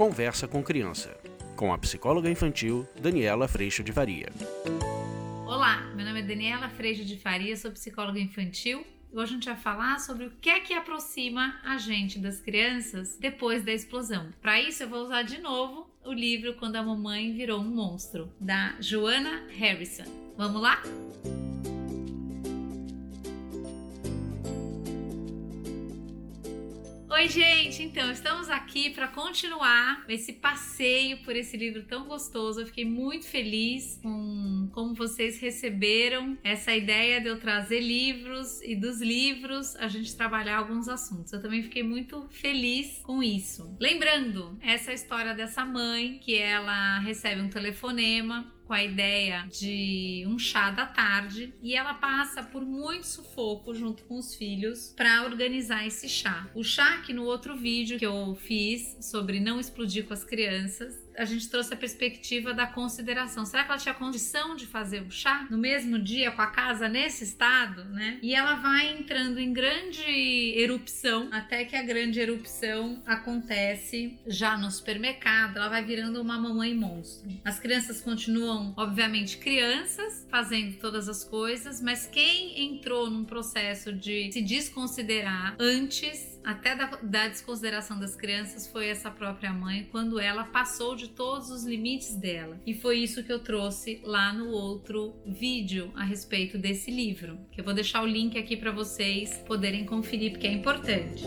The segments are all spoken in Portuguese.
Conversa com Criança, com a psicóloga infantil Daniela Freixo de Faria. Olá, meu nome é Daniela Freixo de Faria, sou psicóloga infantil Hoje a gente vai falar sobre o que é que aproxima a gente das crianças depois da explosão. Para isso, eu vou usar de novo o livro Quando a Mamãe Virou um Monstro, da Joanna Harrison. Vamos lá? Oi, gente! Então, estamos aqui para continuar esse passeio por esse livro tão gostoso. Eu fiquei muito feliz com como vocês receberam essa ideia de eu trazer livros e dos livros a gente trabalhar alguns assuntos. Eu também fiquei muito feliz com isso. Lembrando, essa é história dessa mãe que ela recebe um telefonema com a ideia de um chá da tarde e ela passa por muito sufoco junto com os filhos para organizar esse chá. O chá que no outro vídeo que eu fiz sobre não explodir com as crianças, a gente trouxe a perspectiva da consideração. Será que ela tinha condição de fazer o chá no mesmo dia com a casa nesse estado, né? E ela vai entrando em grande erupção até que a grande erupção acontece já no supermercado. Ela vai virando uma mamãe monstro. As crianças continuam, obviamente, crianças, fazendo todas as coisas, mas quem entrou num processo de se desconsiderar antes até da, da, desconsideração das crianças foi essa própria mãe quando ela passou de todos os limites dela. E foi isso que eu trouxe lá no outro vídeo a respeito desse livro, que eu vou deixar o link aqui para vocês poderem conferir porque é importante.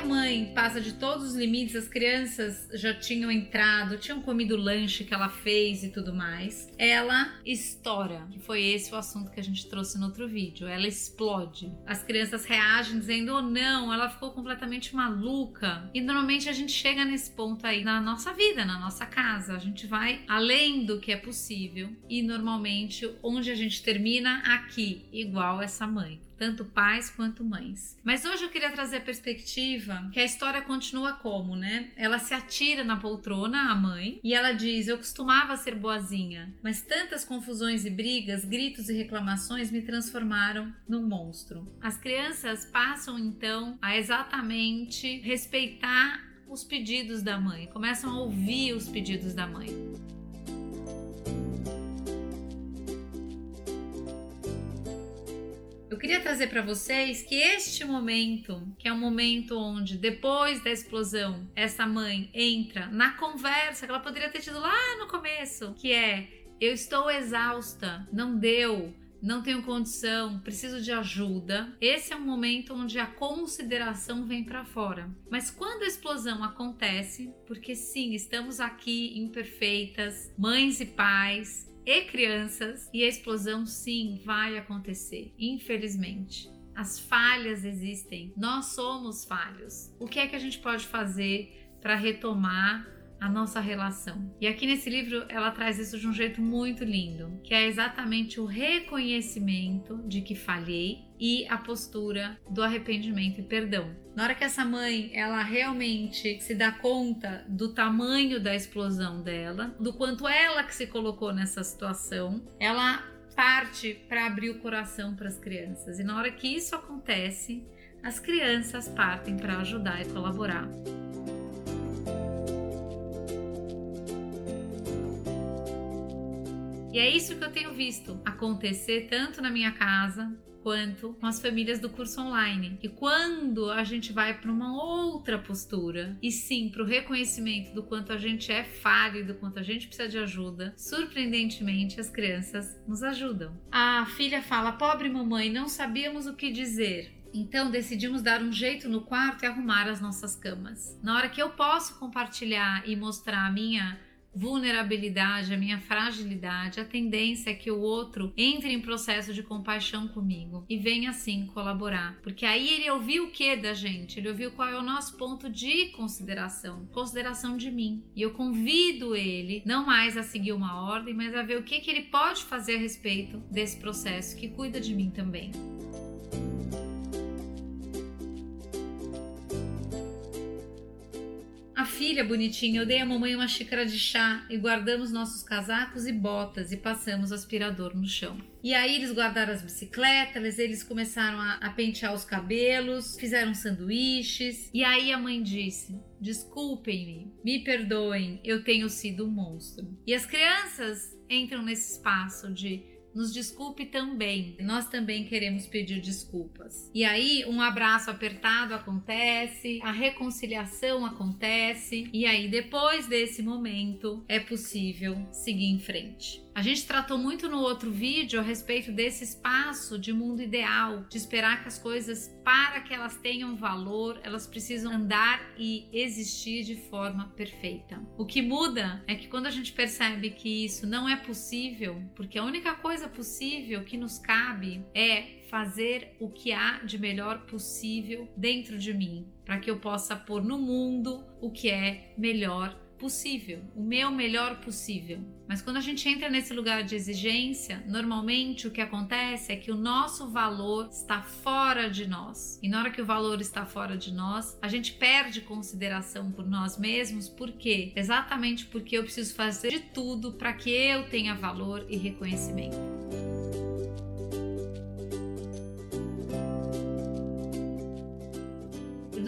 A mãe passa de todos os limites, as crianças já tinham entrado, tinham comido o lanche que ela fez e tudo mais. Ela estoura, que foi esse o assunto que a gente trouxe no outro vídeo. Ela explode. As crianças reagem dizendo: "Oh, não, ela ficou completamente maluca". E normalmente a gente chega nesse ponto aí na nossa vida, na nossa casa. A gente vai além do que é possível e normalmente onde a gente termina aqui, igual essa mãe tanto pais quanto mães. Mas hoje eu queria trazer a perspectiva que a história continua como, né? Ela se atira na poltrona, a mãe, e ela diz: Eu costumava ser boazinha, mas tantas confusões e brigas, gritos e reclamações me transformaram num monstro. As crianças passam então a exatamente respeitar os pedidos da mãe, começam a ouvir os pedidos da mãe. Eu queria trazer para vocês que este momento, que é um momento onde depois da explosão, essa mãe entra na conversa que ela poderia ter tido lá no começo, que é eu estou exausta, não deu, não tenho condição, preciso de ajuda. Esse é um momento onde a consideração vem para fora. Mas quando a explosão acontece, porque sim, estamos aqui imperfeitas, mães e pais, e crianças, e a explosão sim vai acontecer, infelizmente. As falhas existem, nós somos falhos. O que é que a gente pode fazer para retomar a nossa relação. E aqui nesse livro ela traz isso de um jeito muito lindo, que é exatamente o reconhecimento de que falhei e a postura do arrependimento e perdão. Na hora que essa mãe ela realmente se dá conta do tamanho da explosão dela, do quanto ela que se colocou nessa situação, ela parte para abrir o coração para as crianças. E na hora que isso acontece, as crianças partem para ajudar e colaborar. E é isso que eu tenho visto acontecer tanto na minha casa quanto com as famílias do curso online. E quando a gente vai para uma outra postura e sim para o reconhecimento do quanto a gente é falho, do quanto a gente precisa de ajuda, surpreendentemente as crianças nos ajudam. A filha fala: "Pobre mamãe, não sabíamos o que dizer". Então decidimos dar um jeito no quarto e arrumar as nossas camas. Na hora que eu posso compartilhar e mostrar a minha vulnerabilidade, a minha fragilidade, a tendência é que o outro entre em processo de compaixão comigo e venha assim colaborar. Porque aí ele ouviu o que da gente? Ele ouviu qual é o nosso ponto de consideração, consideração de mim. E eu convido ele não mais a seguir uma ordem, mas a ver o que, que ele pode fazer a respeito desse processo que cuida de mim também. Família bonitinha, eu dei à mamãe uma xícara de chá e guardamos nossos casacos e botas e passamos aspirador no chão. E aí eles guardaram as bicicletas, eles começaram a, a pentear os cabelos, fizeram sanduíches. E aí a mãe disse: Desculpem-me, me perdoem, eu tenho sido um monstro. E as crianças entram nesse espaço de nos desculpe também. Nós também queremos pedir desculpas. E aí, um abraço apertado acontece, a reconciliação acontece, e aí, depois desse momento, é possível seguir em frente. A gente tratou muito no outro vídeo a respeito desse espaço de mundo ideal, de esperar que as coisas, para que elas tenham valor, elas precisam andar e existir de forma perfeita. O que muda é que quando a gente percebe que isso não é possível, porque a única coisa possível que nos cabe é fazer o que há de melhor possível dentro de mim, para que eu possa pôr no mundo o que é melhor possível, o meu melhor possível. Mas quando a gente entra nesse lugar de exigência, normalmente o que acontece é que o nosso valor está fora de nós. E na hora que o valor está fora de nós, a gente perde consideração por nós mesmos, por quê? Exatamente porque eu preciso fazer de tudo para que eu tenha valor e reconhecimento.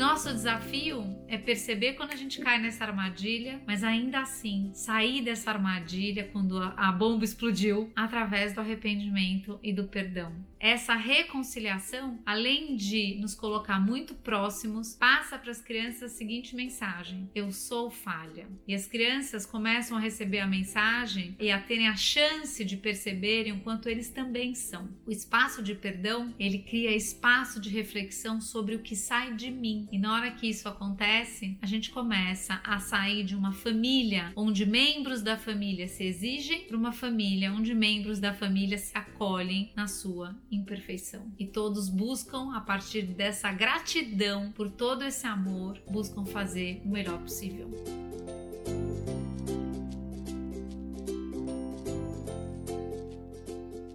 Nosso desafio é perceber quando a gente cai nessa armadilha, mas ainda assim sair dessa armadilha quando a bomba explodiu através do arrependimento e do perdão. Essa reconciliação, além de nos colocar muito próximos, passa para as crianças a seguinte mensagem: Eu sou falha. E as crianças começam a receber a mensagem e a terem a chance de perceberem o quanto eles também são. O espaço de perdão, ele cria espaço de reflexão sobre o que sai de mim. E na hora que isso acontece, acontece? A gente começa a sair de uma família onde membros da família se exigem para uma família onde membros da família se acolhem na sua imperfeição. E todos buscam, a partir dessa gratidão por todo esse amor, buscam fazer o melhor possível.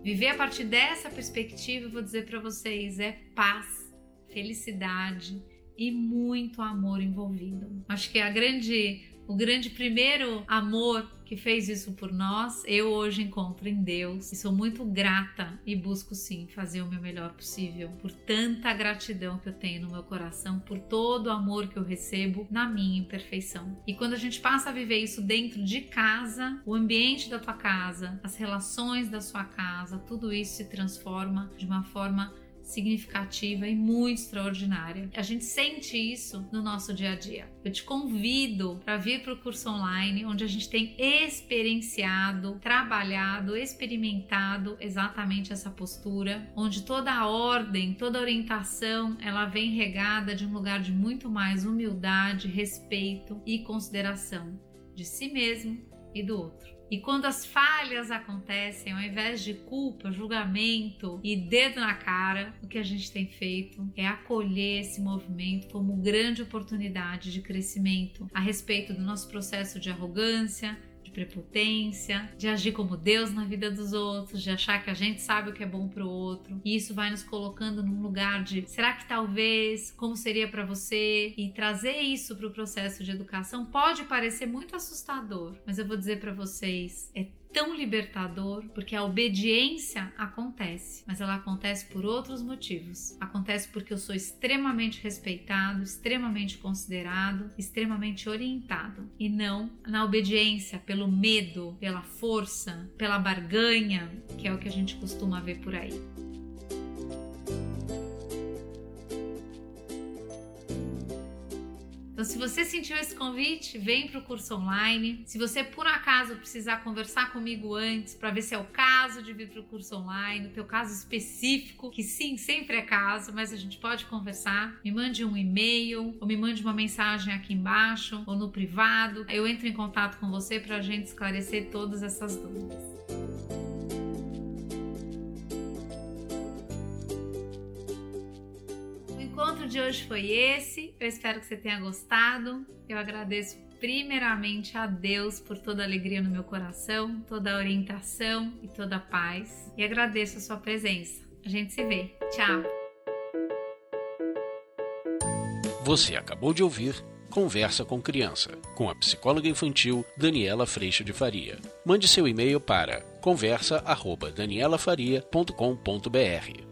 Viver a partir dessa perspectiva, eu vou dizer para vocês, é paz, felicidade, e muito amor envolvido. Acho que a grande, o grande primeiro amor que fez isso por nós, eu hoje encontro em Deus e sou muito grata e busco sim fazer o meu melhor possível por tanta gratidão que eu tenho no meu coração, por todo o amor que eu recebo na minha imperfeição. E quando a gente passa a viver isso dentro de casa, o ambiente da tua casa, as relações da sua casa, tudo isso se transforma de uma forma significativa e muito extraordinária. A gente sente isso no nosso dia a dia. Eu te convido para vir para o curso online, onde a gente tem experienciado, trabalhado, experimentado exatamente essa postura, onde toda a ordem, toda a orientação, ela vem regada de um lugar de muito mais humildade, respeito e consideração de si mesmo e do outro. E quando as falhas acontecem, ao invés de culpa, julgamento e dedo na cara, o que a gente tem feito é acolher esse movimento como grande oportunidade de crescimento a respeito do nosso processo de arrogância, prepotência, de agir como Deus na vida dos outros, de achar que a gente sabe o que é bom para o outro. E isso vai nos colocando num lugar de será que talvez, como seria para você? E trazer isso para o processo de educação pode parecer muito assustador, mas eu vou dizer para vocês, é tão libertador porque a obediência acontece, mas ela acontece por outros motivos. Acontece porque eu sou extremamente respeitado, extremamente considerado, extremamente orientado e não na obediência pelo medo, pela força, pela barganha, que é o que a gente costuma ver por aí. Se você sentiu esse convite, vem para o curso online. Se você por acaso precisar conversar comigo antes para ver se é o caso de vir para o curso online, o teu caso específico, que sim, sempre é caso, mas a gente pode conversar. Me mande um e-mail ou me mande uma mensagem aqui embaixo ou no privado. Eu entro em contato com você para a gente esclarecer todas essas dúvidas. Encontro de hoje foi esse. Eu espero que você tenha gostado. Eu agradeço primeiramente a Deus por toda a alegria no meu coração, toda a orientação e toda a paz. E agradeço a sua presença. A gente se vê. Tchau. Você acabou de ouvir Conversa com Criança, com a psicóloga infantil Daniela Freixo de Faria. Mande seu e-mail para conversa@danielafaria.com.br.